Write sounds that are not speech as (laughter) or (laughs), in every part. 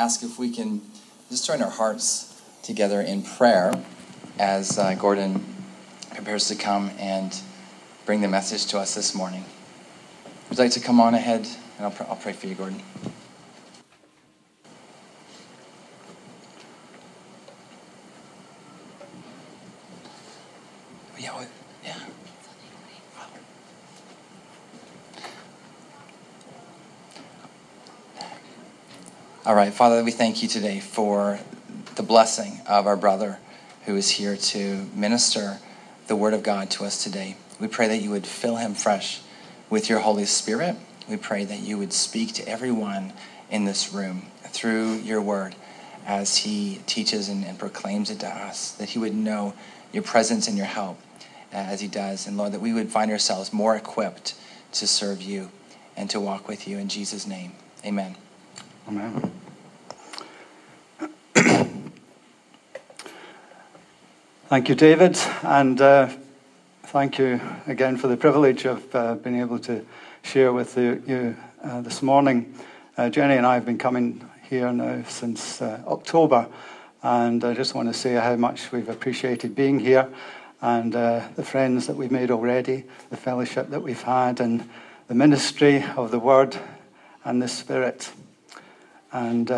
ask if we can just join our hearts together in prayer as uh, Gordon prepares to come and bring the message to us this morning. Would you like to come on ahead? And I'll, pr- I'll pray for you, Gordon. Yeah, well, yeah. All right, Father, we thank you today for the blessing of our brother who is here to minister the word of God to us today. We pray that you would fill him fresh with your Holy Spirit. We pray that you would speak to everyone in this room through your word as he teaches and, and proclaims it to us, that he would know your presence and your help as he does. And Lord, that we would find ourselves more equipped to serve you and to walk with you in Jesus' name. Amen. Amen. Thank you, David, and uh, thank you again for the privilege of uh, being able to share with you, you uh, this morning. Uh, Jenny and I have been coming here now since uh, October, and I just want to say how much we've appreciated being here and uh, the friends that we've made already, the fellowship that we've had, and the ministry of the Word and the Spirit. And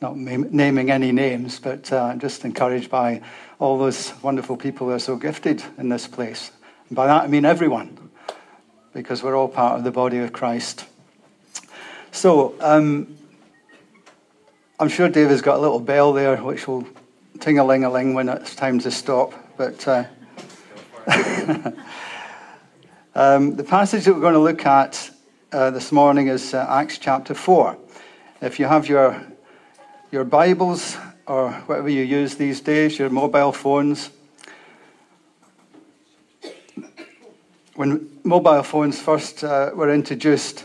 not naming any names, but uh, just encouraged by all those wonderful people who are so gifted in this place. And by that I mean everyone, because we're all part of the body of Christ. So, um, I'm sure David's got a little bell there which will ting a ling a ling when it's time to stop. But uh, (laughs) um, the passage that we're going to look at uh, this morning is uh, Acts chapter 4. If you have your your Bibles or whatever you use these days, your mobile phones. When mobile phones first uh, were introduced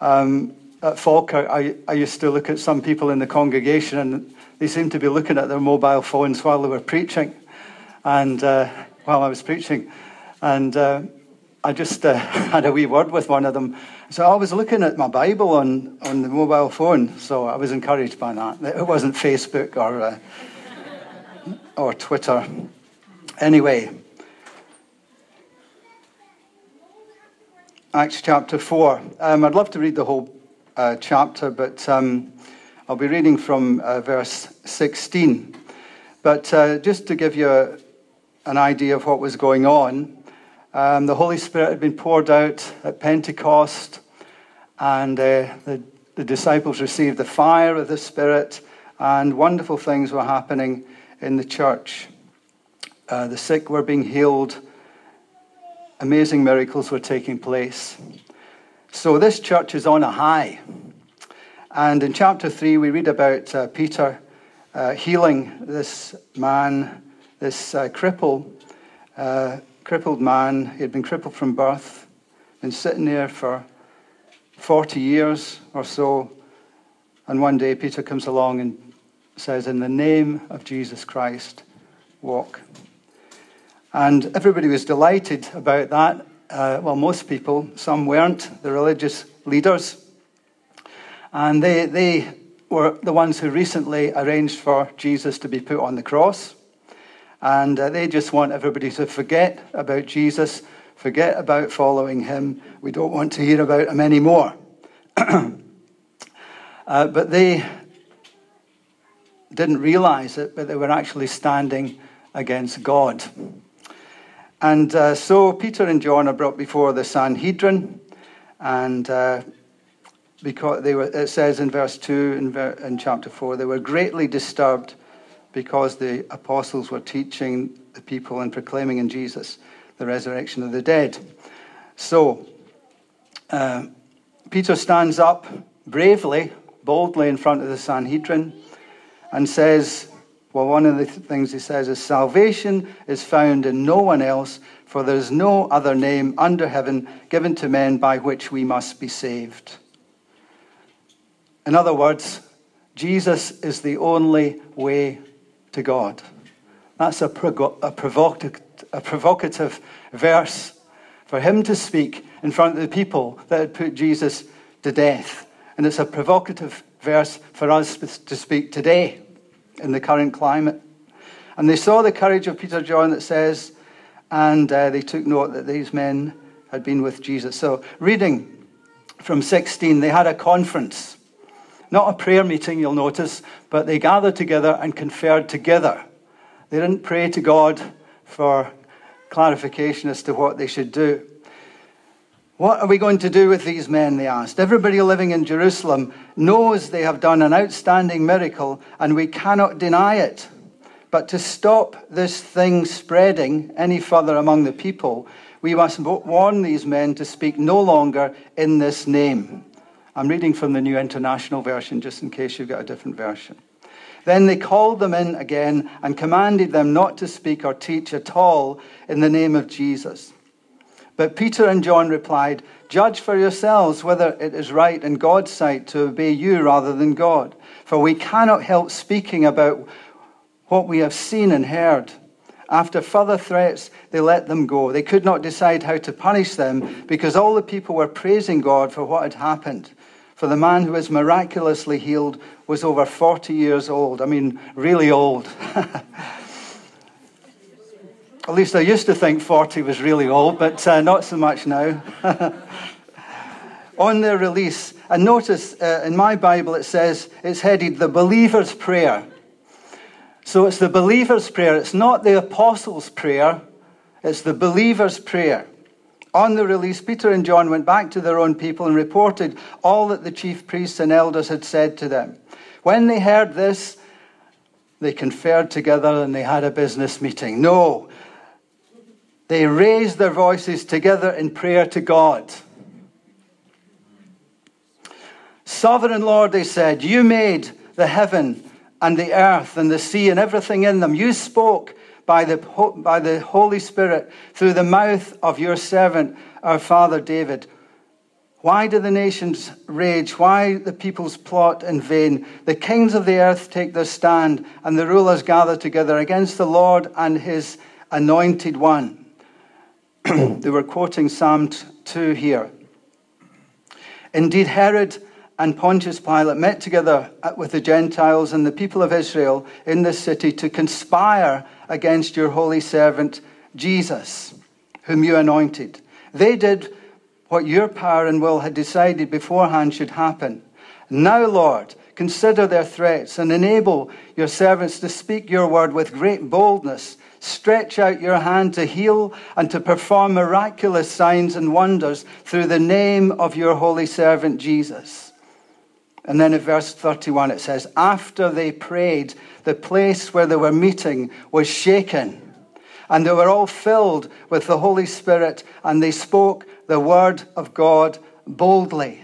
um, at Falkirk, I, I used to look at some people in the congregation and they seemed to be looking at their mobile phones while they were preaching and uh, while I was preaching. And uh, I just uh, (laughs) had a wee word with one of them. So I was looking at my Bible on, on the mobile phone, so I was encouraged by that. It wasn't Facebook or, uh, or Twitter. Anyway, Acts chapter 4. Um, I'd love to read the whole uh, chapter, but um, I'll be reading from uh, verse 16. But uh, just to give you a, an idea of what was going on, um, the Holy Spirit had been poured out at Pentecost, and uh, the, the disciples received the fire of the Spirit, and wonderful things were happening in the church. Uh, the sick were being healed, amazing miracles were taking place. So, this church is on a high. And in chapter 3, we read about uh, Peter uh, healing this man, this uh, cripple uh, crippled man. He had been crippled from birth, been sitting there for 40 years or so. And one day Peter comes along and says, In the name of Jesus Christ, walk. And everybody was delighted about that. Uh, well, most people, some weren't, the religious leaders. And they, they were the ones who recently arranged for Jesus to be put on the cross. And uh, they just want everybody to forget about Jesus, forget about following him. We don't want to hear about him anymore. (clears throat) uh, but they didn't realize it, but they were actually standing against God. And uh, so Peter and John are brought before the Sanhedrin, and uh, because they were, it says in verse 2 in, ver, in chapter 4, they were greatly disturbed because the apostles were teaching the people and proclaiming in Jesus the resurrection of the dead. So, uh, Peter stands up bravely, boldly in front of the Sanhedrin and says, well, one of the things he says is, Salvation is found in no one else, for there is no other name under heaven given to men by which we must be saved. In other words, Jesus is the only way to God. That's a, a, provocative, a provocative verse for him to speak in front of the people that had put Jesus to death And it's a provocative verse for us to speak today in the current climate. And they saw the courage of Peter John that says, and uh, they took note that these men had been with Jesus. So, reading from 16, they had a conference. Not a prayer meeting, you'll notice, but they gathered together and conferred together. They didn't pray to God for clarification as to what they should do. What are we going to do with these men? They asked. Everybody living in Jerusalem knows they have done an outstanding miracle, and we cannot deny it. But to stop this thing spreading any further among the people, we must warn these men to speak no longer in this name. I'm reading from the New International Version, just in case you've got a different version. Then they called them in again and commanded them not to speak or teach at all in the name of Jesus. But Peter and John replied, Judge for yourselves whether it is right in God's sight to obey you rather than God. For we cannot help speaking about what we have seen and heard. After further threats, they let them go. They could not decide how to punish them because all the people were praising God for what had happened. For the man who was miraculously healed was over 40 years old. I mean, really old. (laughs) At least I used to think 40 was really old, but uh, not so much now. (laughs) On their release, and notice uh, in my Bible it says it's headed the believer's prayer. So it's the believer's prayer. It's not the apostles' prayer, it's the believer's prayer. On the release, Peter and John went back to their own people and reported all that the chief priests and elders had said to them. When they heard this, they conferred together and they had a business meeting. No, they raised their voices together in prayer to God. Sovereign Lord, they said, you made the heaven and the earth and the sea and everything in them. You spoke by the, by the Holy Spirit through the mouth of your servant, our father David. Why do the nations rage? Why the peoples plot in vain? The kings of the earth take their stand, and the rulers gather together against the Lord and his anointed one. (clears throat) they were quoting Psalm 2 here. Indeed, Herod and Pontius Pilate met together uh, with the Gentiles and the people of Israel in this city to conspire against your holy servant Jesus, whom you anointed. They did what your power and will had decided beforehand should happen. Now, Lord, consider their threats and enable your servants to speak your word with great boldness. Stretch out your hand to heal and to perform miraculous signs and wonders through the name of your holy servant Jesus. And then in verse 31 it says, After they prayed, the place where they were meeting was shaken, and they were all filled with the Holy Spirit, and they spoke the word of God boldly.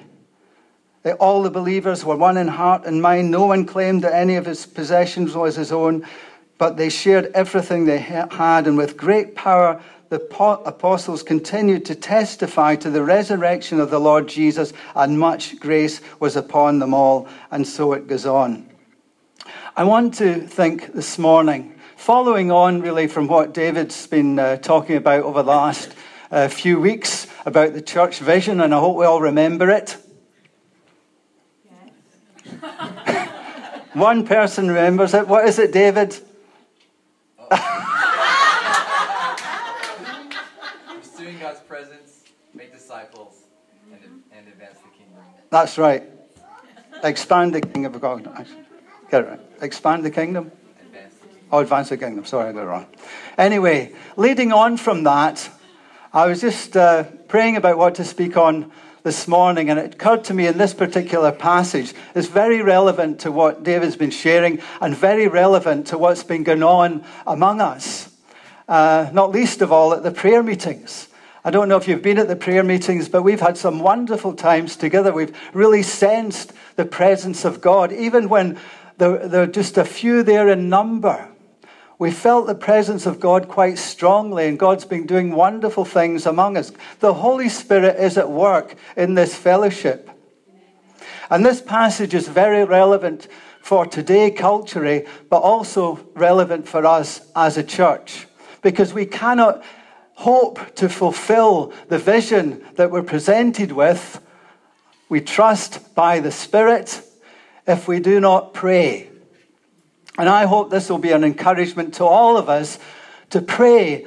All the believers were one in heart and mind. No one claimed that any of his possessions was his own, but they shared everything they had, and with great power the apostles continued to testify to the resurrection of the Lord Jesus, and much grace was upon them all. And so it goes on. I want to think this morning, following on really from what David's been uh, talking about over the last uh, few weeks about the church vision, and I hope we all remember it. (laughs) One person remembers it. What is it, David? That's right. Expand the kingdom of God. Get it right. Expand the kingdom. Oh, advance the kingdom. Sorry, I got it wrong. Anyway, leading on from that, I was just uh, praying about what to speak on this morning, and it occurred to me in this particular passage is very relevant to what David's been sharing and very relevant to what's been going on among us, uh, not least of all at the prayer meetings. I don't know if you've been at the prayer meetings, but we've had some wonderful times together. We've really sensed the presence of God, even when there, there are just a few there in number. We felt the presence of God quite strongly, and God's been doing wonderful things among us. The Holy Spirit is at work in this fellowship. And this passage is very relevant for today culturally, but also relevant for us as a church. Because we cannot hope to fulfill the vision that we're presented with we trust by the Spirit if we do not pray. And I hope this will be an encouragement to all of us to pray.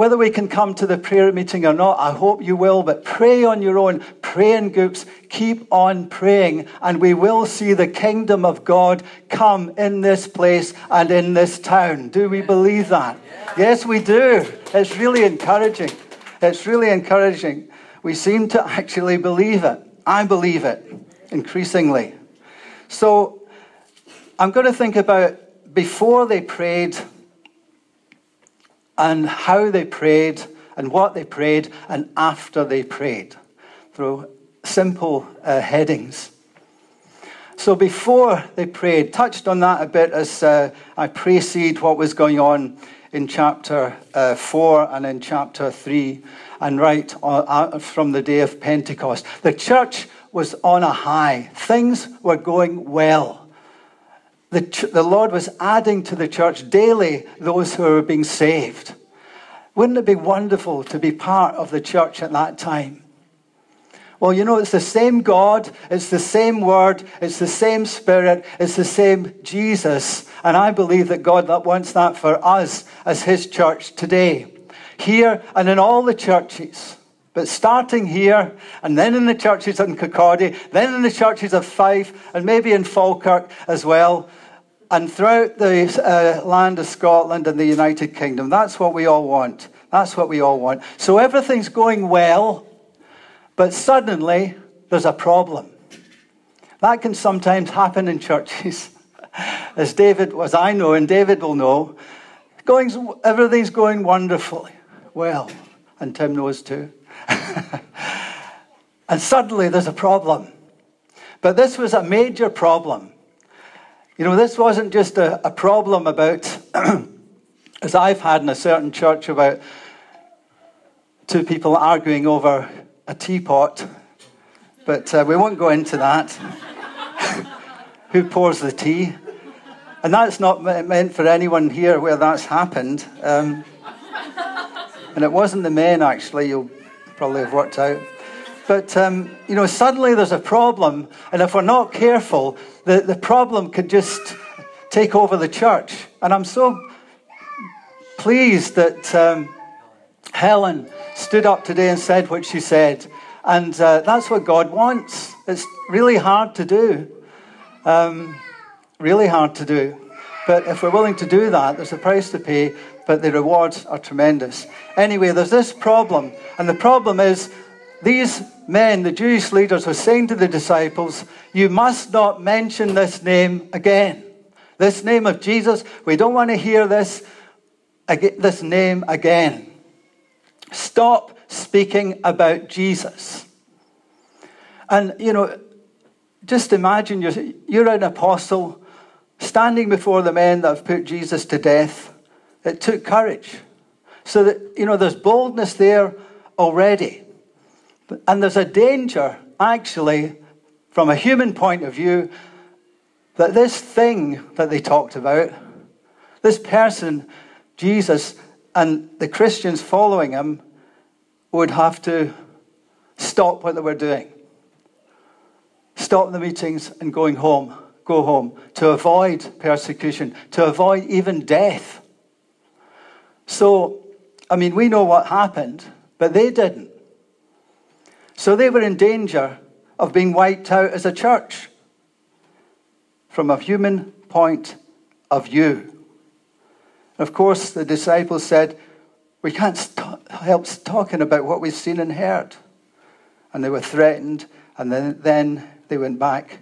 Whether we can come to the prayer meeting or not, I hope you will, but pray on your own. Pray in groups. Keep on praying, and we will see the kingdom of God come in this place and in this town. Do we believe that? Yes, we do. It's really encouraging. It's really encouraging. We seem to actually believe it. I believe it increasingly. So I'm going to think about before they prayed and how they prayed and what they prayed and after they prayed through simple uh, headings. So before they prayed, touched on that a bit as uh, I precede what was going on in chapter uh, 4 and in chapter 3 and right uh, from the day of Pentecost. The church was on a high, things were going well. The, the Lord was adding to the church daily those who were being saved. Wouldn't it be wonderful to be part of the church at that time? Well, you know, it's the same God, it's the same Word, it's the same Spirit, it's the same Jesus. And I believe that God wants that for us as His church today here and in all the churches. But starting here, and then in the churches in Kirkcaldy, then in the churches of Fife, and maybe in Falkirk as well, and throughout the uh, land of Scotland and the United Kingdom. That's what we all want. That's what we all want. So everything's going well, but suddenly there's a problem. That can sometimes happen in churches. (laughs) As David, as I know, and David will know, going, everything's going wonderfully well, and Tim knows too. (laughs) and suddenly there's a problem. But this was a major problem. You know, this wasn't just a, a problem about, (clears throat) as I've had in a certain church, about two people arguing over a teapot. But uh, we won't go into that. (laughs) Who pours the tea? And that's not meant for anyone here where that's happened. Um, and it wasn't the men, actually, you'll probably have worked out. But, um, you know, suddenly there's a problem, and if we're not careful, the, the problem could just take over the church. And I'm so pleased that um, Helen stood up today and said what she said. And uh, that's what God wants. It's really hard to do. Um, really hard to do. But if we're willing to do that, there's a price to pay but the rewards are tremendous. Anyway, there's this problem, and the problem is these men, the Jewish leaders, were saying to the disciples, You must not mention this name again. This name of Jesus, we don't want to hear this, this name again. Stop speaking about Jesus. And, you know, just imagine you're, you're an apostle standing before the men that have put Jesus to death it took courage. So that, you know, there's boldness there already. And there's a danger, actually, from a human point of view, that this thing that they talked about, this person, Jesus, and the Christians following him would have to stop what they were doing. Stop the meetings and going home, go home, to avoid persecution, to avoid even death. So, I mean, we know what happened, but they didn't. So they were in danger of being wiped out as a church from a human point of view. Of course, the disciples said, We can't st- help talking about what we've seen and heard. And they were threatened, and then, then they went back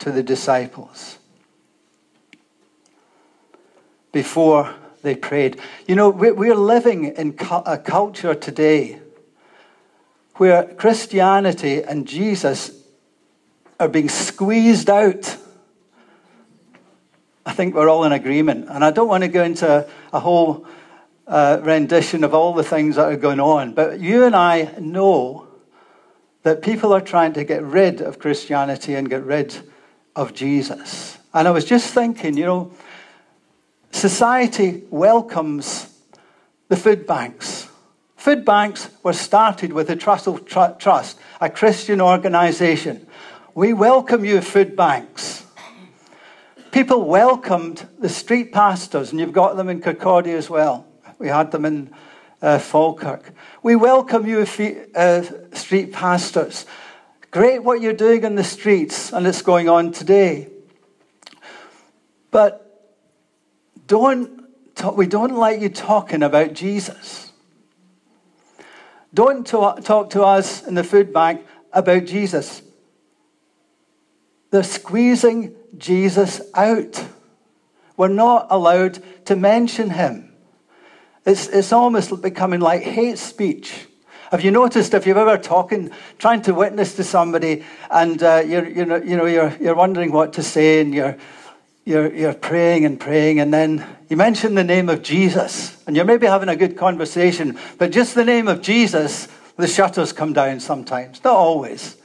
to the disciples. Before they prayed. You know, we're living in a culture today where Christianity and Jesus are being squeezed out. I think we're all in agreement. And I don't want to go into a whole uh, rendition of all the things that are going on, but you and I know that people are trying to get rid of Christianity and get rid of Jesus. And I was just thinking, you know, Society welcomes the food banks, Food banks were started with the Trussell Trust, a Christian organization. We welcome you, food banks. People welcomed the street pastors, and you've got them in Kirkcaldy as well. We had them in uh, Falkirk. We welcome you, uh, street pastors. Great what you're doing in the streets, and it's going on today. But don't we don't like you talking about Jesus. Don't talk, to us in the food bank about Jesus. They're squeezing Jesus out. We're not allowed to mention him. It's, it's almost becoming like hate speech. Have you noticed if you've ever talking, trying to witness to somebody, and uh, you're, you know, you know, you're, you're wondering what to say, and you're, you're, you're praying and praying, and then you mention the name of Jesus, and you're maybe having a good conversation, but just the name of Jesus, the shutters come down sometimes, not always.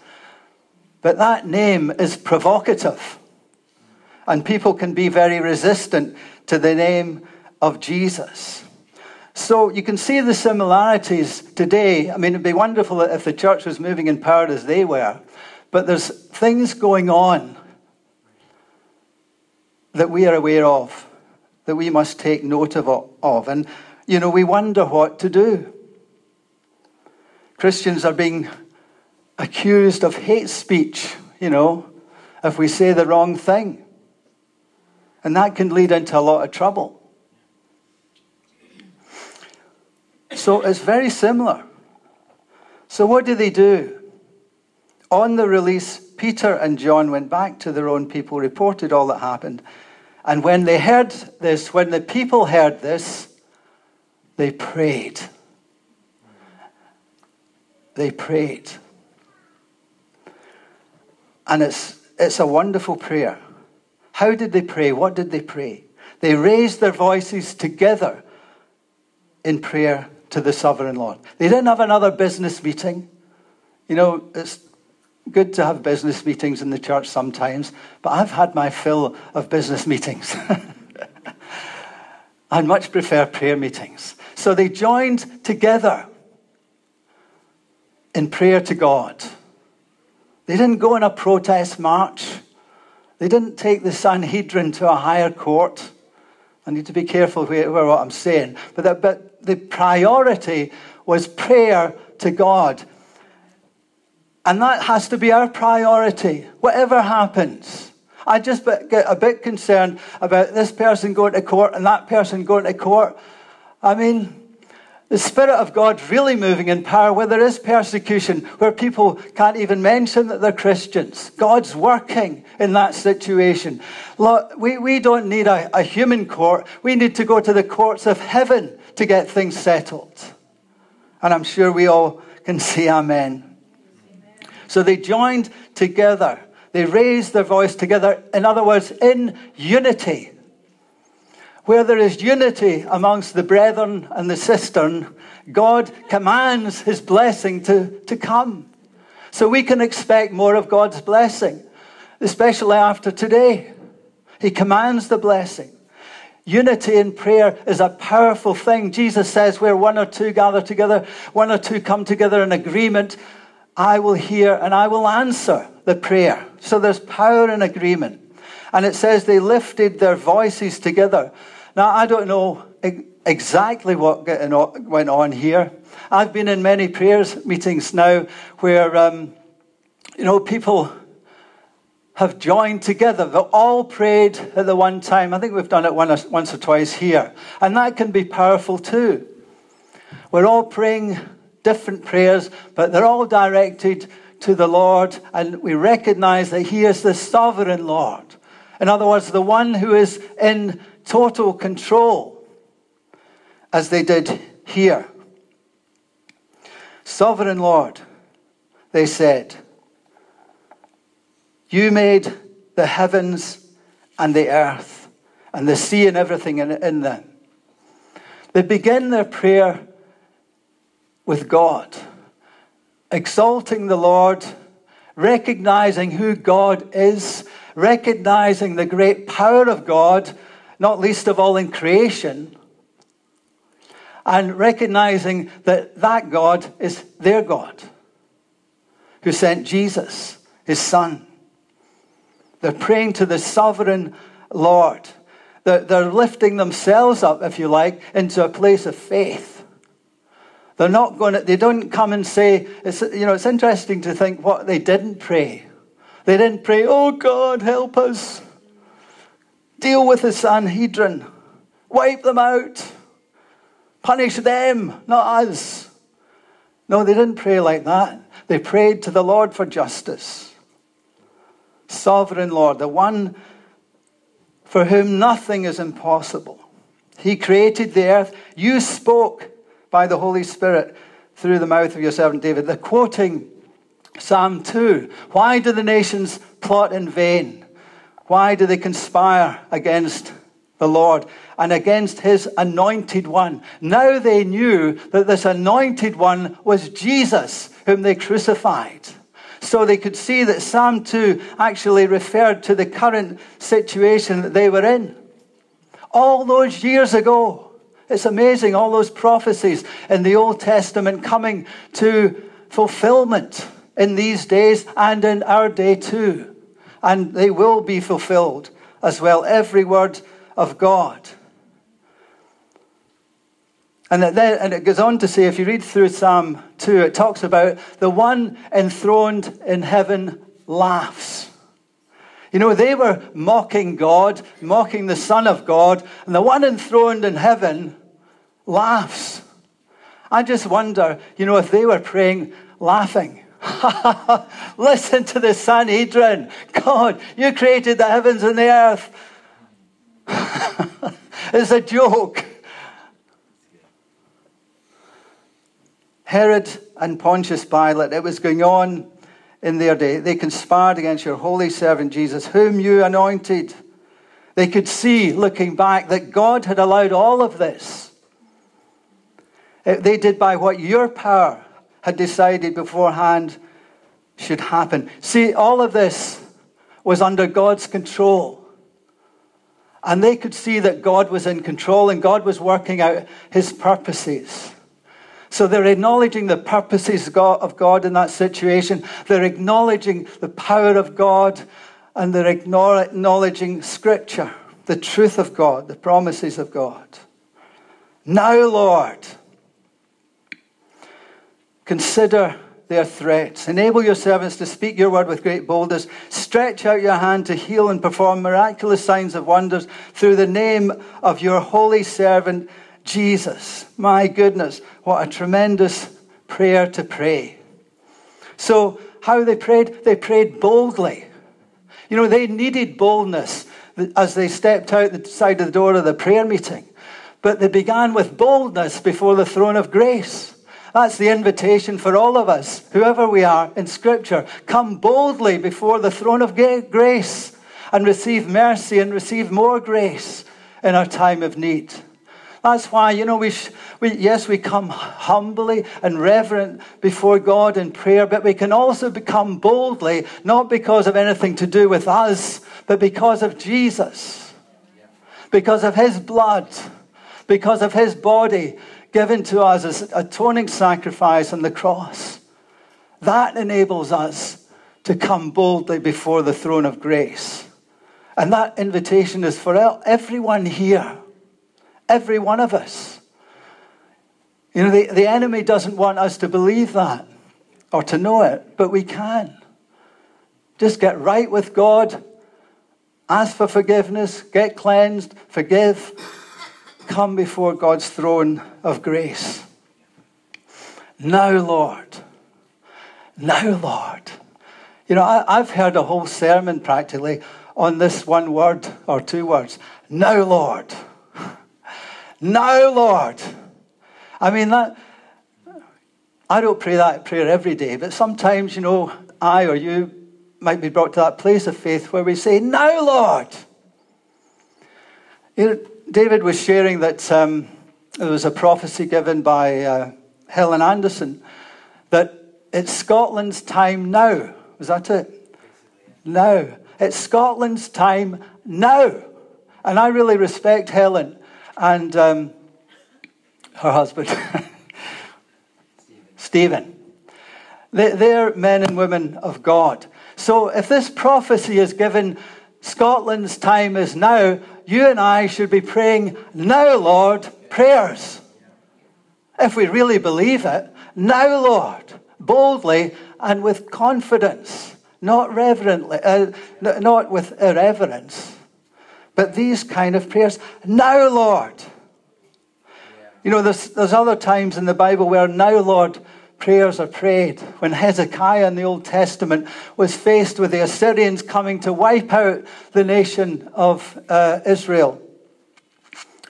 But that name is provocative, and people can be very resistant to the name of Jesus. So you can see the similarities today. I mean, it'd be wonderful if the church was moving in power as they were, but there's things going on that we are aware of, that we must take note of. of. And, you know, we wonder what to do. Christians are being accused of hate speech, you know, if we say the wrong thing. And that can lead into a lot of trouble. So it's very similar. So, what do they do? On the release, Peter and John went back to their own people, reported all that happened. And when they heard this, when the people heard this, they prayed. They prayed. And it's, it's a wonderful prayer. How did they pray? What did they pray? They raised their voices together in prayer to the sovereign Lord. They didn't have another business meeting. You know, it's good to have business meetings in the church sometimes, but I've had my fill of business meetings. (laughs) I much prefer prayer meetings. So they joined together in prayer to God. They didn't go on a protest march. They didn't take the Sanhedrin to a higher court. I need to be careful with what I'm saying. But, that, but the priority was prayer to God. And that has to be our priority, whatever happens. I just get a bit concerned about this person going to court and that person going to court. I mean, the Spirit of God really moving in power where there is persecution, where people can't even mention that they're Christians. God's working in that situation. We, we don't need a, a human court. We need to go to the courts of heaven to get things settled. And I'm sure we all can (laughs) say amen. So they joined together. They raised their voice together. In other words, in unity. Where there is unity amongst the brethren and the sistern, God commands his blessing to, to come. So we can expect more of God's blessing, especially after today. He commands the blessing. Unity in prayer is a powerful thing. Jesus says, where one or two gather together, one or two come together in agreement, I will hear and I will answer the prayer. So there's power in agreement. And it says they lifted their voices together. Now, I don't know exactly what went on here. I've been in many prayers meetings now where, um, you know, people have joined together. They've all prayed at the one time. I think we've done it once or twice here. And that can be powerful too. We're all praying different prayers, but they're all directed to the Lord, and we recognize that He is the sovereign Lord. In other words, the one who is in total control, as they did here. Sovereign Lord, they said. You made the heavens and the earth and the sea and everything in, them. They begin their prayer with God, exalting the Lord, recognizing who God is, recognizing the great power of God, not least of all in creation. and recognizing that that God is their God who sent Jesus, his son. They're praying to the sovereign Lord. They're, lifting themselves up, if you like, into a place of faith. They're not going to, they don't come and say, it's, you know, it's interesting to think what they didn't pray. They didn't pray, oh God, help us. Deal with the Sanhedrin. Wipe them out. Punish them, not us. No, they didn't pray like that. They prayed to the Lord for justice. Sovereign Lord, the one for whom nothing is impossible. He created the earth. You spoke by the Holy Spirit through the mouth of your servant David. They're quoting Psalm 2. Why do the nations plot in vain? Why do they conspire against the Lord and against his anointed one? Now they knew that this anointed one was Jesus, whom they crucified. So they could see that Psalm 2 actually referred to the current situation that they were in. All those years ago, it's amazing, all those prophecies in the Old Testament coming to fulfillment in these days and in our day too. And they will be fulfilled as well, every word of God. And, then, and it goes on to say, if you read through Psalm 2, it talks about the one enthroned in heaven laughs. You know, they were mocking God, mocking the Son of God, and the one enthroned in heaven laughs. I just wonder, you know, if they were praying, laughing. (laughs) Listen to the Sanhedrin. God, you created the heavens and the earth. (laughs) it's a joke. Herod and Pontius Pilate, it was going on in their day. They conspired against your holy servant Jesus, whom you anointed. They could see, looking back, that God had allowed all of this. Uh, they did by what your power had decided beforehand should happen. See, all of this was under God's control. And they could see that God was in control and God was working out his purposes. So they're acknowledging the purposes of God in that situation. They're acknowledging the power of God and they're acknowledging Scripture, the truth of God, the promises of God. Now, Lord, consider their threats. Enable your servants to speak your word with great boldness. Stretch out your hand to heal and perform miraculous signs of wonders through the name of your holy servant Jesus. My goodness, what a tremendous prayer to pray. So, how they prayed? They prayed boldly. You know, they needed boldness as they stepped out the side of the door of the prayer meeting. But they began with boldness before the throne of grace. That's the invitation for all of us, whoever we are in Scripture. Come boldly before the throne of grace and receive mercy and receive more grace in our time of need. That's why, you know, we, we, yes, we come humbly and reverent before God in prayer, but we can also become boldly, not because of anything to do with us, but because of Jesus, because of his blood, because of his body given to us as atoning sacrifice on the cross. That enables us to come boldly before the throne of grace. And that invitation is for everyone here. Every one of us. You know, the, the enemy doesn't want us to believe that or to know it, but we can. Just get right with God, ask for forgiveness, get cleansed, forgive, come before God's throne of grace. Now, Lord, now, Lord. You know, I, have heard a whole sermon practically on this one word or two words. Now, Lord. Now, Lord. I mean, that, I don't pray that prayer every day, but sometimes, you know, I or you might be brought to that place of faith where we say, Now, Lord. You know, David was sharing that um, there was a prophecy given by uh, Helen Anderson that it's Scotland's time now. Was that it? Now. It's Scotland's time now. And I really respect Helen and um, her husband, (laughs) Stephen. They're men and women of God. So if this prophecy is given, Scotland's time is now, you and I should be praying, now, Lord, prayers. If we really believe it, now, Lord, boldly and with confidence, not reverently, uh, not with irreverence, but these kind of prayers. Now, Lord. You know, there's, there's other times in the Bible where now, Lord, prayers are prayed. When Hezekiah in the Old Testament was faced with the Assyrians coming to wipe out the nation of uh, Israel,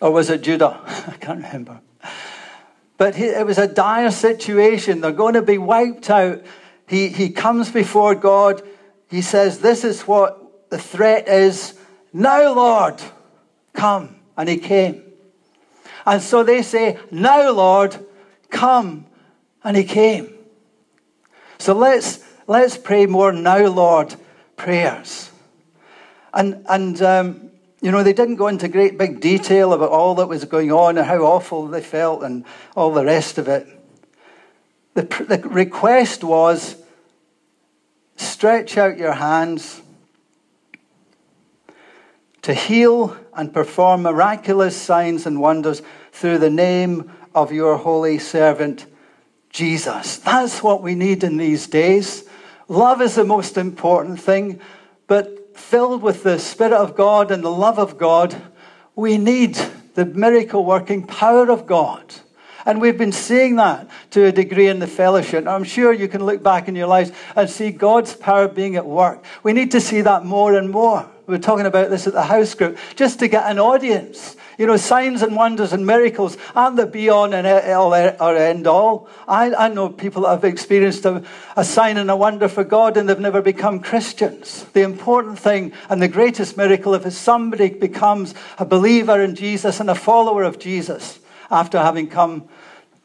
or was it Judah? (laughs) I can't remember. But he, it was a dire situation. They're going to be wiped out. He, he comes before God. He says, This is what the threat is. Now, Lord, come. And he came. And so they say, Now, Lord, come and he came. So let's, let's pray more now, Lord, prayers. And, and um, you know, they didn't go into great big detail about all that was going on and how awful they felt and all the rest of it. The, the request was stretch out your hands to heal and perform miraculous signs and wonders through the name of your holy servant Jesus. That's what we need in these days. Love is the most important thing, but filled with the Spirit of God and the love of God, we need the miracle working power of God. And we've been seeing that to a degree in the fellowship. I'm sure you can look back in your lives and see God's power being at work. We need to see that more and more. We were talking about this at the house group, just to get an audience. You know, signs and wonders and miracles aren't the be on and all or end all. I, I know people that have experienced a, a sign and a wonder for God and they've never become Christians. The important thing and the greatest miracle if somebody becomes a believer in Jesus and a follower of Jesus after having come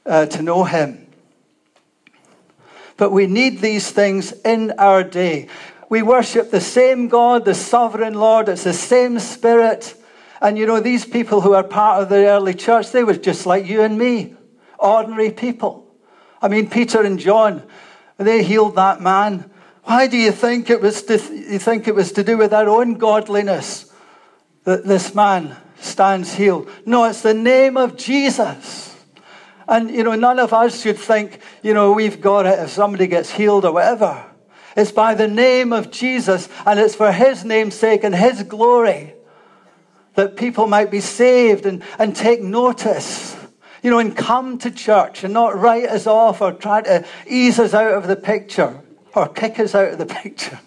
uh, to know Him. But we need these things in our day. We worship the same God, the sovereign Lord. It's the same Spirit. And you know, these people who are part of the early church, they were just like you and me, ordinary people. I mean, Peter and John, they healed that man. Why do you think it was to, you think it was to do with their own godliness that this man stands healed? No, it's the name of Jesus. And, you know, none of us should think, you know, we've got it if somebody gets healed or whatever. It's by the name of Jesus, and it's for his name's sake and his glory that people might be saved and, and take notice, you know, and come to church and not write us off or try to ease us out of the picture or kick us out of the (laughs) picture.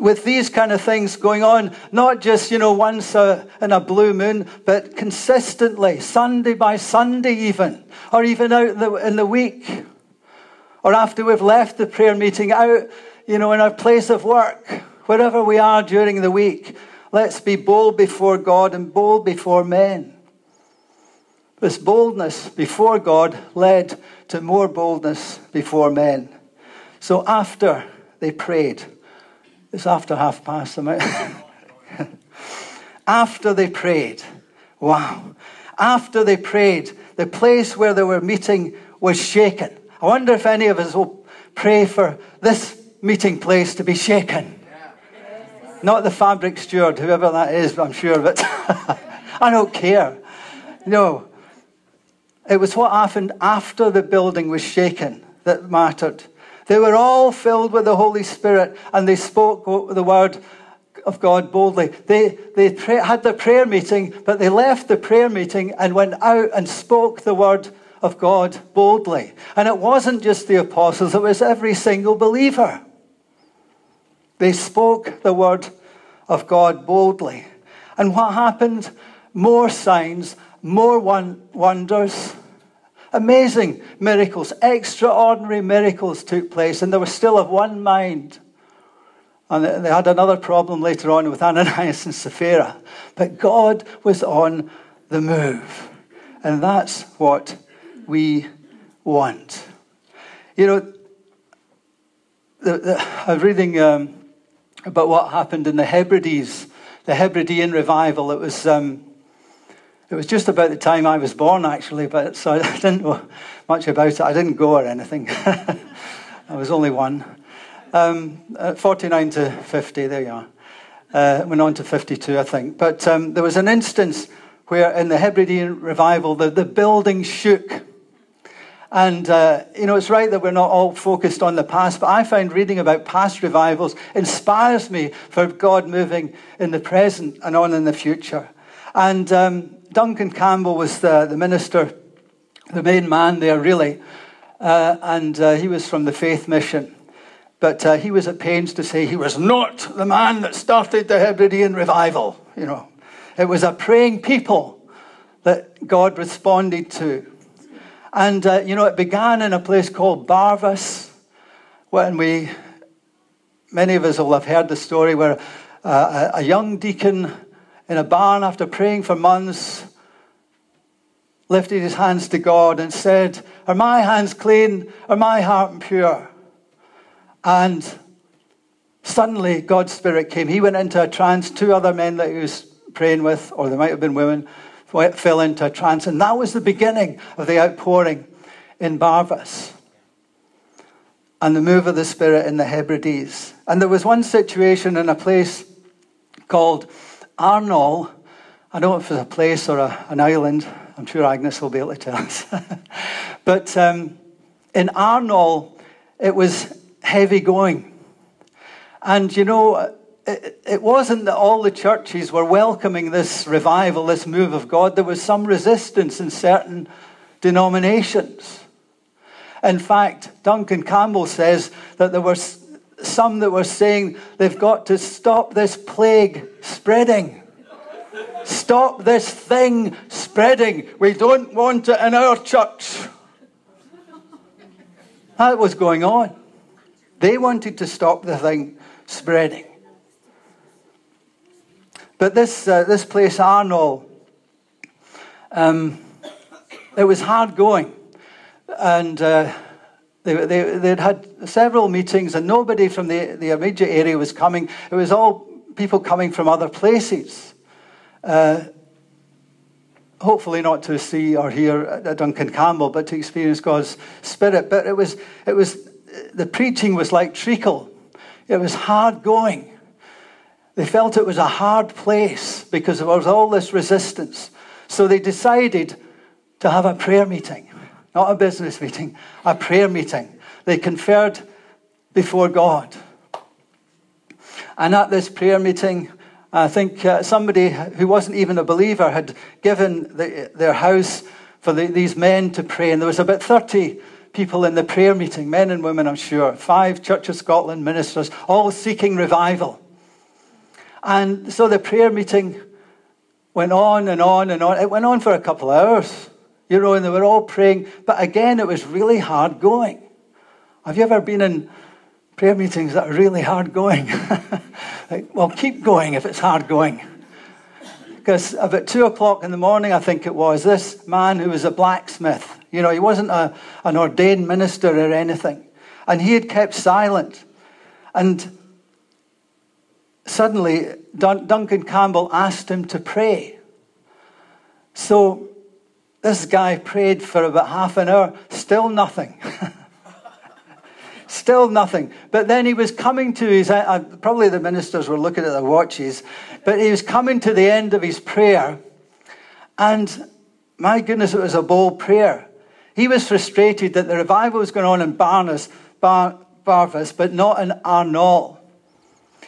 With these kind of things going on, not just, you know, once a, in a blue moon, but consistently, Sunday by Sunday even, or even out in the, in the week, or after we've left the prayer meeting, out, you know, in our place of work, wherever we are during the week, Let's be bold before God and bold before men. This boldness before God led to more boldness before men. So after they prayed, it's after half past, am I? (laughs) after they prayed, wow. After they prayed, the place where they were meeting was shaken. I wonder if any of us will pray for this meeting place to be shaken. Not the fabric steward, whoever that is, I'm sure, but (laughs) I don't care. No. It was what happened after the building was shaken that mattered. They were all filled with the Holy Spirit and they spoke the word of God boldly. They, they pray, had their prayer meeting, but they left the prayer meeting and went out and spoke the word of God boldly. And it wasn't just the apostles, it was every single believer. They spoke the word of God boldly. And what happened? More signs, more wonders. Amazing miracles, extraordinary miracles took place, and they were still of one mind. And they had another problem later on with Ananias and Sapphira. But God was on the move. And that's what we want. You know, the, the, I was reading um, about what happened in the Hebrides, the Hebridean revival. It was, um, It was just about the time I was born, actually, but so (laughs) I didn't know much about it. I didn't go or anything. (laughs) I was only one. Um, 49 to 50, there you are. Uh, went on to 52, I think. But um, there was an instance where in the Hebridean revival, the, the building shook. And, uh, you know, it's right that we're not all focused on the past, but I find reading about past revivals inspires me for God moving in the present and on in the future. And um, Duncan Campbell was the, the minister, the main man there, really. Uh, and uh, he was from the Faith Mission. But uh, he was at pains to say he was not the man that started the Hebridean revival. You know, it was a praying people that God responded to. And, uh, you know, it began in a place called Barvas, when we, many of us will have heard the story where uh, a young deacon in a barn after praying for months lifted his hands to God and said, Are my hands clean? Are my heart pure? And suddenly God's Spirit came. He went into a trance. Two other men that he was praying with, or they might have been women, fell into a trance. And that was the beginning of the outpouring in Barvas and the move of the Spirit in the Hebrides. And there was one situation in a place called Arnol. I don't know if it's a place or a, an island. I'm sure Agnes will be able to tell us. (laughs) but um, in Arnol, it was heavy going. And you know, it, it wasn't that all the churches were welcoming this revival, this move of God. There was some resistance in certain denominations. In fact, Duncan Campbell says that there were some that were saying they've got to stop this plague spreading. Stop this thing spreading. We don't want it in our church. That was going on. They wanted to stop the thing spreading. But this, uh, this place, Arnol, um, it was hard going. And uh, they, they, they'd had several meetings, and nobody from the, the immediate area was coming. It was all people coming from other places. Uh, hopefully not to see or hear Duncan Campbell, but to experience God's Spirit. But it was, it was the preaching was like treacle. It was hard going. They felt it was a hard place because there was all this resistance. So they decided to have a prayer meeting, not a business meeting, a prayer meeting. They conferred before God. And at this prayer meeting, I think uh, somebody who wasn't even a believer had given the, their house for the, these men to pray. And there was about 30 people in the prayer meeting, men and women, I'm sure, five Church of Scotland ministers, all seeking revival. And so the prayer meeting went on and on and on. It went on for a couple of hours, you know, and they were all praying. But again, it was really hard going. Have you ever been in prayer meetings that are really hard going? (laughs) like, well, keep going if it's hard going. Because about two o'clock in the morning, I think it was, this man who was a blacksmith, you know, he wasn't a, an ordained minister or anything, and he had kept silent. And suddenly Dun- Duncan Campbell asked him to pray. So this guy prayed for about half an hour, still nothing. (laughs) still nothing. But then he was coming to his, uh, probably the ministers were looking at their watches, but he was coming to the end of his prayer. And my goodness, it was a bold prayer. He was frustrated that the revival was going on in Barnes, Bar, Barvas, but not in Arnol.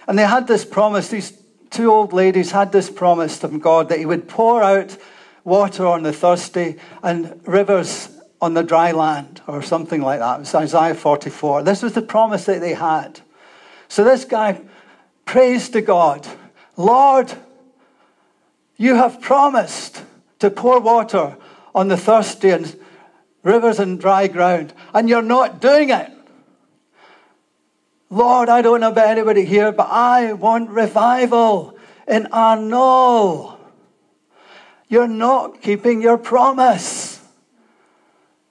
And they had this promise, these two old ladies had this promise from God that He would pour out water on the thirsty and rivers on the dry land, or something like that. It was Isaiah 44. This was the promise that they had. So this guy prays to God Lord, you have promised to pour water on the thirsty and rivers and dry ground, and you're not doing it. Lord, I don't know about anybody here, but I want revival in Arnol. You're not keeping your promise.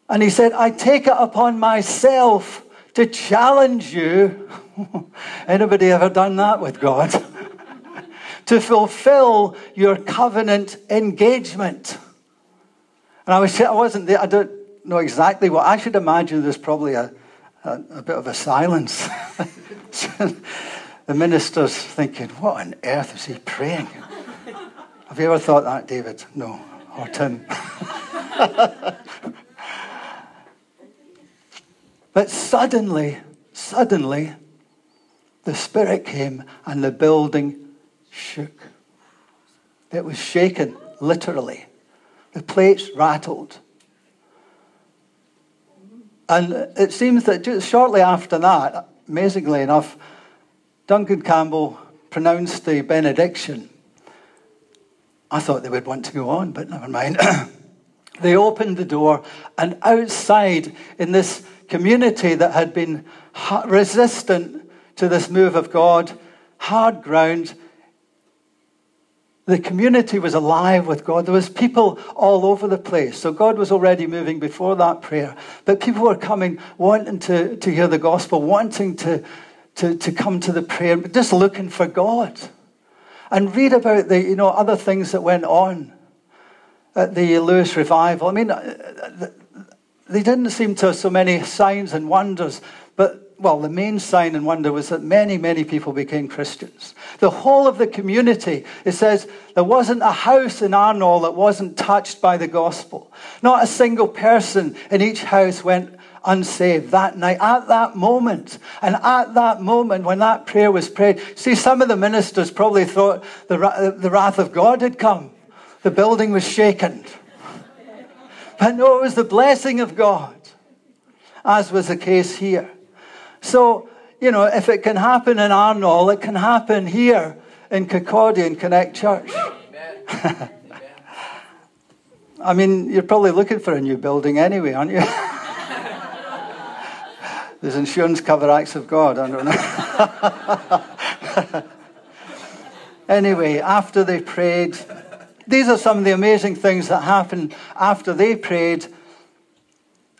And he said, I take it upon myself to challenge you. (laughs) Anybody ever done that with God? (laughs) to fulfill your covenant engagement. And I, was, I wasn't there. I don't know exactly what. I should imagine there's probably a, a, a bit of a silence. (laughs) the minister's thinking, what on earth is he praying? Have you ever thought that, David? No. Or Tim? (laughs) but suddenly, suddenly, the Spirit came and the building shook. It was shaken, literally. The plates rattled. And it seems that just shortly after that, amazingly enough, Duncan Campbell pronounced the benediction. I thought they would want to go on, but never mind. (clears throat) they opened the door, and outside in this community that had been resistant to this move of God, hard ground, the community was alive with God. There was people all over the place. So God was already moving before that prayer. But people were coming, wanting to, to hear the gospel, wanting to, to, to come to the prayer, but just looking for God. And read about the you know, other things that went on at the Lewis revival. I mean, uh, they didn't seem to have so many signs and wonders, but well, the main sign and wonder was that many, many people became Christians. The whole of the community, it says, there wasn't a house in Arnol that wasn't touched by the gospel. Not a single person in each house went unsaved that night, at that moment. And at that moment, when that prayer was prayed, see, some of the ministers probably thought the, the wrath of God had come. The building was shaken. But no, it was the blessing of God, as was the case here. So, you know, if it can happen in Arnol, it can happen here in Kirkcaldy Connect Church. (laughs) I mean, you're probably looking for a new building anyway, aren't you? (laughs) There's insurance cover acts of God? I don't know. (laughs) anyway, after they prayed, these are some of the amazing things that happened after they prayed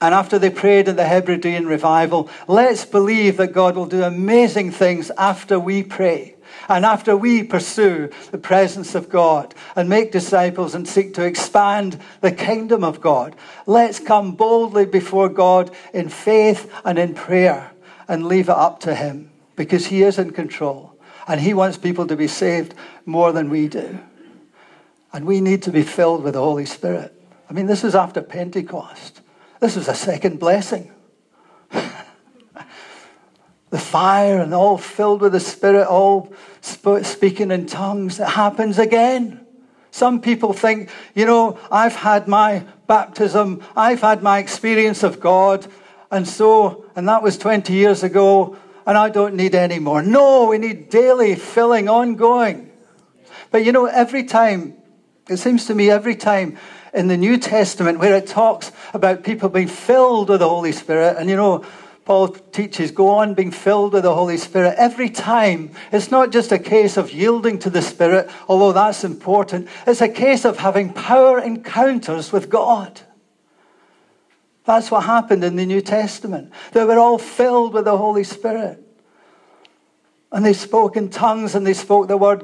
and after they prayed in the Hebridean revival, let's believe that God will do amazing things after we pray and after we pursue the presence of God and make disciples and seek to expand the kingdom of God. Let's come boldly before God in faith and in prayer and leave it up to Him because He is in control and He wants people to be saved more than we do. And we need to be filled with the Holy Spirit. I mean, this is after Pentecost. This was a second blessing. (laughs) the fire and all filled with the Spirit, all sp- speaking in tongues. It happens again. Some people think, you know, I've had my baptism, I've had my experience of God, and so, and that was 20 years ago, and I don't need any more. No, we need daily filling, ongoing. But you know, every time, it seems to me, every time in the New Testament where it talks about people being filled with the Holy Spirit. And you know, Paul teaches, go on being filled with the Holy Spirit. Every time, it's not just a case of yielding to the Spirit, although that's important. It's a case of having power encounters with God. That's what happened in the New Testament. They were all filled with the Holy Spirit. And they spoke in tongues and they spoke the word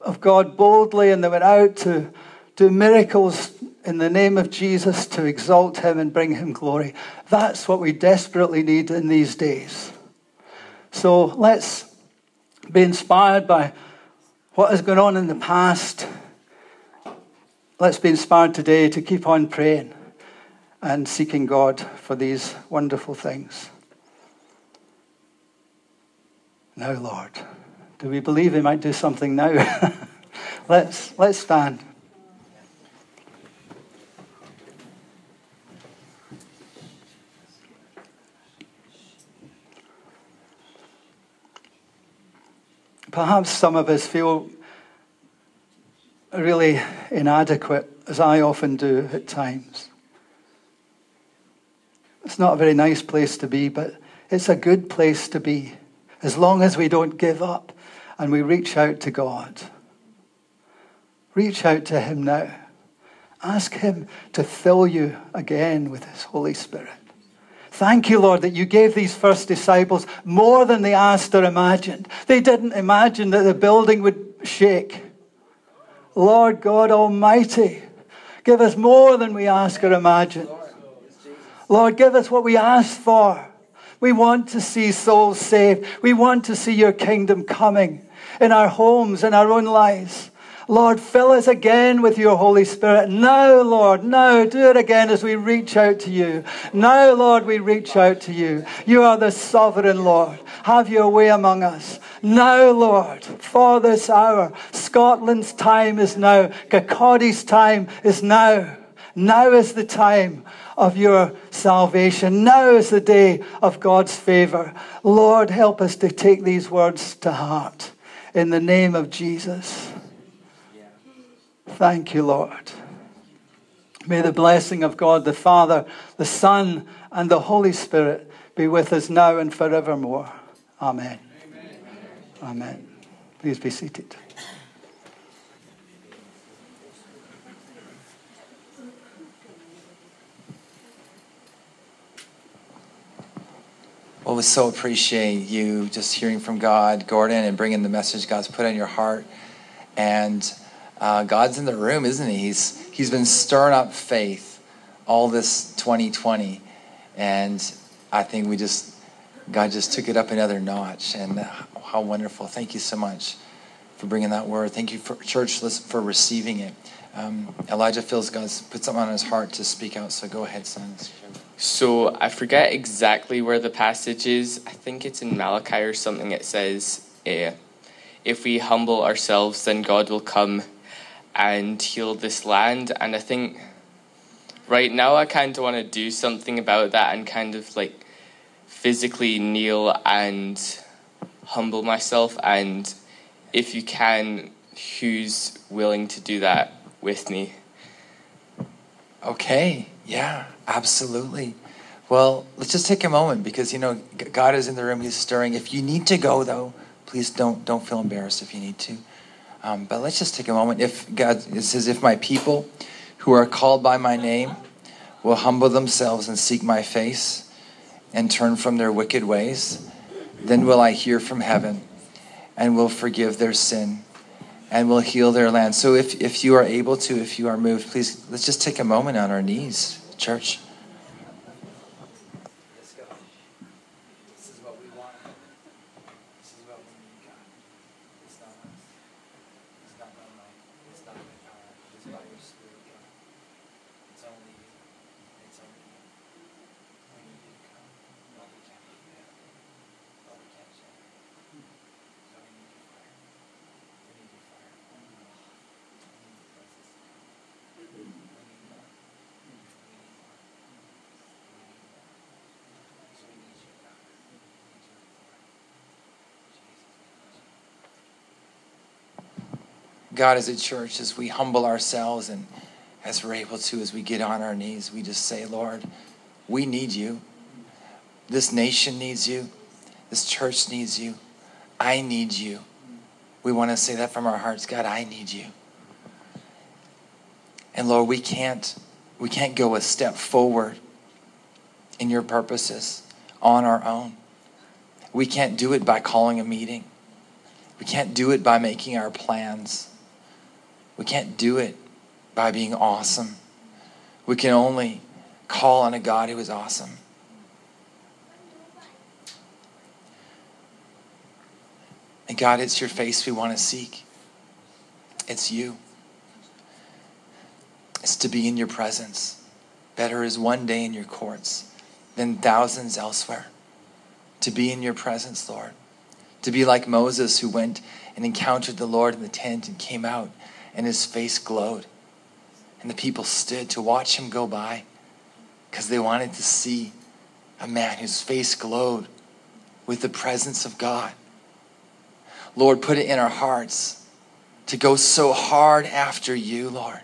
of God boldly and they went out to do miracles in the name of Jesus to exalt him and bring him glory. That's what we desperately need in these days. So let's be inspired by what has gone on in the past. Let's be inspired today to keep on praying and seeking God for these wonderful things. Now, Lord, do we believe He might do something now? (laughs) let's, let's stand. Perhaps some of us feel really inadequate, as I often do at times. It's not a very nice place to be, but it's a good place to be as long as we don't give up and we reach out to God. Reach out to Him now. Ask Him to fill you again with His Holy Spirit. Thank you, Lord, that you gave these first disciples more than they asked or imagined. They didn't imagine that the building would shake. Lord God Almighty, Give us more than we ask or imagine. Lord, give us what we ask for. We want to see souls saved. We want to see your kingdom coming in our homes, in our own lives. Lord, fill us again with your Holy Spirit. Now, Lord, now, do it again as we reach out to you. Now, Lord, we reach out to you. You are the sovereign Lord. Have your way among us. Now, Lord, for this hour, Scotland's time is now. Kirkcaldy's time is now. Now is the time of your salvation. Now is the day of God's favor. Lord, help us to take these words to heart. In the name of Jesus. Thank you, Lord. May the blessing of God, the Father, the Son, and the Holy Spirit be with us now and forevermore. Amen. Amen. Amen. Please be seated. Well, we so appreciate you just hearing from God, Gordon, and bringing the message God's put on your heart. And uh, God's in the room, isn't he? He's, he's been stirring up faith all this 2020. And I think we just, God just took it up another notch. And how wonderful. Thank you so much for bringing that word. Thank you, for church, for receiving it. Um, Elijah feels God's put something on his heart to speak out. So go ahead, son. So I forget exactly where the passage is. I think it's in Malachi or something. It says, uh, If we humble ourselves, then God will come and heal this land. And I think right now I kind of want to do something about that and kind of like physically kneel and humble myself. And if you can, who's willing to do that with me? Okay, yeah, absolutely. Well, let's just take a moment because you know God is in the room. He's stirring. If you need to go, though, please don't don't feel embarrassed if you need to. Um, but let's just take a moment. If God, it says, if my people who are called by my name will humble themselves and seek my face and turn from their wicked ways, then will I hear from heaven and will forgive their sin and will heal their land. So if, if you are able to, if you are moved, please let's just take a moment on our knees, church. God, as a church, as we humble ourselves and as we're able to, as we get on our knees, we just say, Lord, we need you. This nation needs you. This church needs you. I need you. We want to say that from our hearts. God, I need you. And Lord, we can't we can't go a step forward in your purposes on our own. We can't do it by calling a meeting. We can't do it by making our plans. We can't do it by being awesome. We can only call on a God who is awesome. And God, it's your face we want to seek. It's you. It's to be in your presence. Better is one day in your courts than thousands elsewhere. To be in your presence, Lord. To be like Moses who went and encountered the Lord in the tent and came out and his face glowed. And the people stood to watch him go by because they wanted to see a man whose face glowed with the presence of God. Lord, put it in our hearts to go so hard after you, Lord.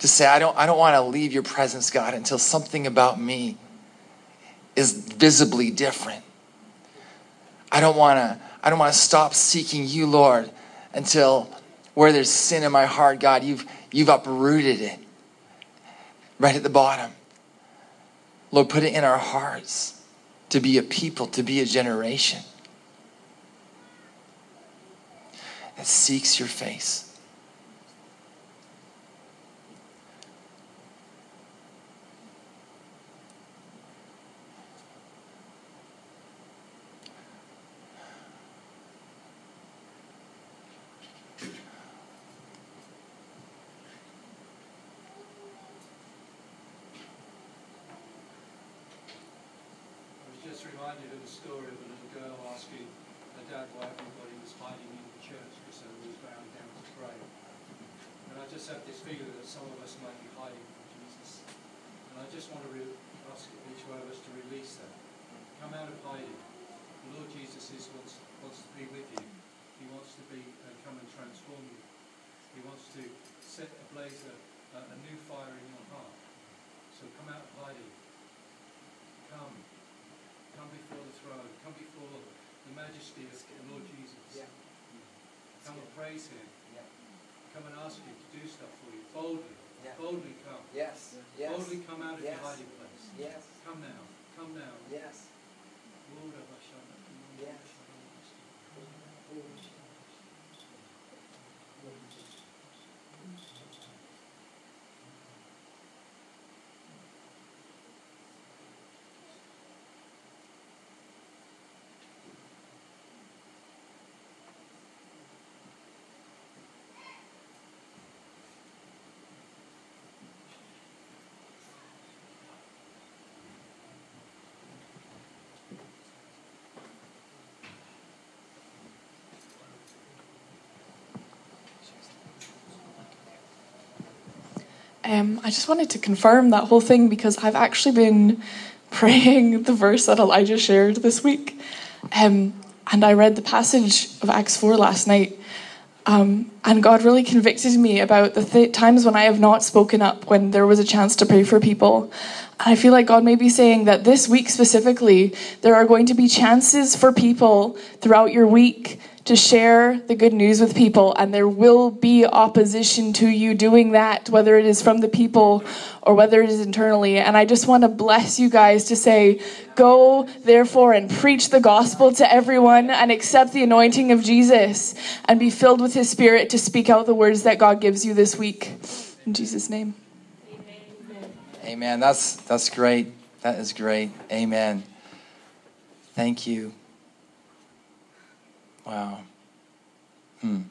To say, I don't, I don't want to leave your presence, God, until something about me is visibly different. I don't want to, I don't want to stop seeking you, Lord, until where there's sin in my heart, God, you've, you've uprooted it right at the bottom. Lord, put it in our hearts to be a people, to be a generation that seeks your face. just reminded of the story of a little girl asking her dad why everybody was hiding in the church because they was bowing down to pray. And I just have this feeling that some of us might be hiding from Jesus. And I just want to re- ask each one of us to release that. Come out of hiding. The Lord Jesus is, wants, wants to be with you. He wants to be uh, come and transform you. He wants to set ablaze a, a, a new fire in your heart. So come out of hiding. Come. Come before the throne. Come before the majesty of the Lord Jesus. Yeah. Come and praise Him. Yeah. Come and ask Him to do stuff for you. Boldly. Yeah. Boldly come. Yes. Yes. Boldly come out of Yes. your hiding place. Yes. Come now. Come now. Yes. Lord of Hashanah. Yes. Um, I just wanted to confirm that whole thing because I've actually been (laughs) praying the verse that Elijah shared this week. Um, and I read the passage of Acts 4 last night. Um, and God really convicted me about the th- times when I have not spoken up when there was a chance to pray for people. I feel like God may be saying that this week specifically, there are going to be chances for people throughout your week to share the good news with people, and there will be opposition to you doing that, whether it is from the people or whether it is internally. And I just want to bless you guys to say, Go therefore and preach the gospel to everyone and accept the anointing of Jesus and be filled with his spirit to speak out the words that God gives you this week. In Jesus' name. Amen. That's that's great. That is great. Amen. Thank you. Wow. Hmm.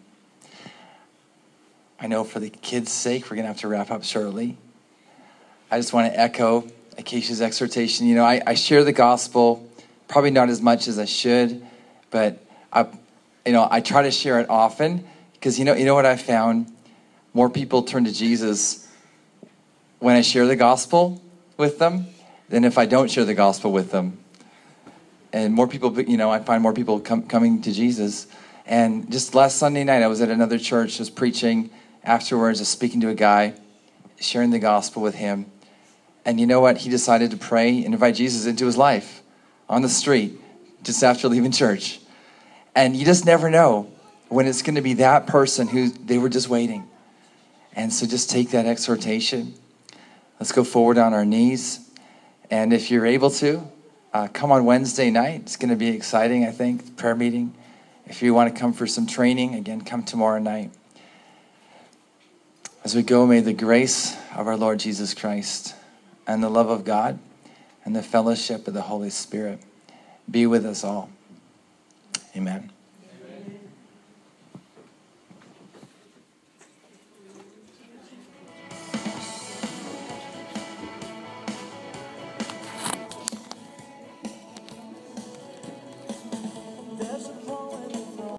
I know for the kids' sake, we're going to have to wrap up shortly. I just want to echo Acacia's exhortation. You know, I, I share the gospel, probably not as much as I should, but I, you know, I try to share it often because you know, you know what I found? More people turn to Jesus when I share the gospel with them than if I don't share the gospel with them. And more people, you know, I find more people com- coming to Jesus. And just last Sunday night, I was at another church, just preaching. Afterwards, just speaking to a guy, sharing the gospel with him. And you know what? He decided to pray and invite Jesus into his life on the street just after leaving church. And you just never know when it's going to be that person who they were just waiting. And so just take that exhortation. Let's go forward on our knees. And if you're able to, uh, come on Wednesday night. It's going to be exciting, I think, prayer meeting. If you want to come for some training, again, come tomorrow night. As we go, may the grace of our Lord Jesus Christ and the love of God and the fellowship of the Holy Spirit be with us all. Amen.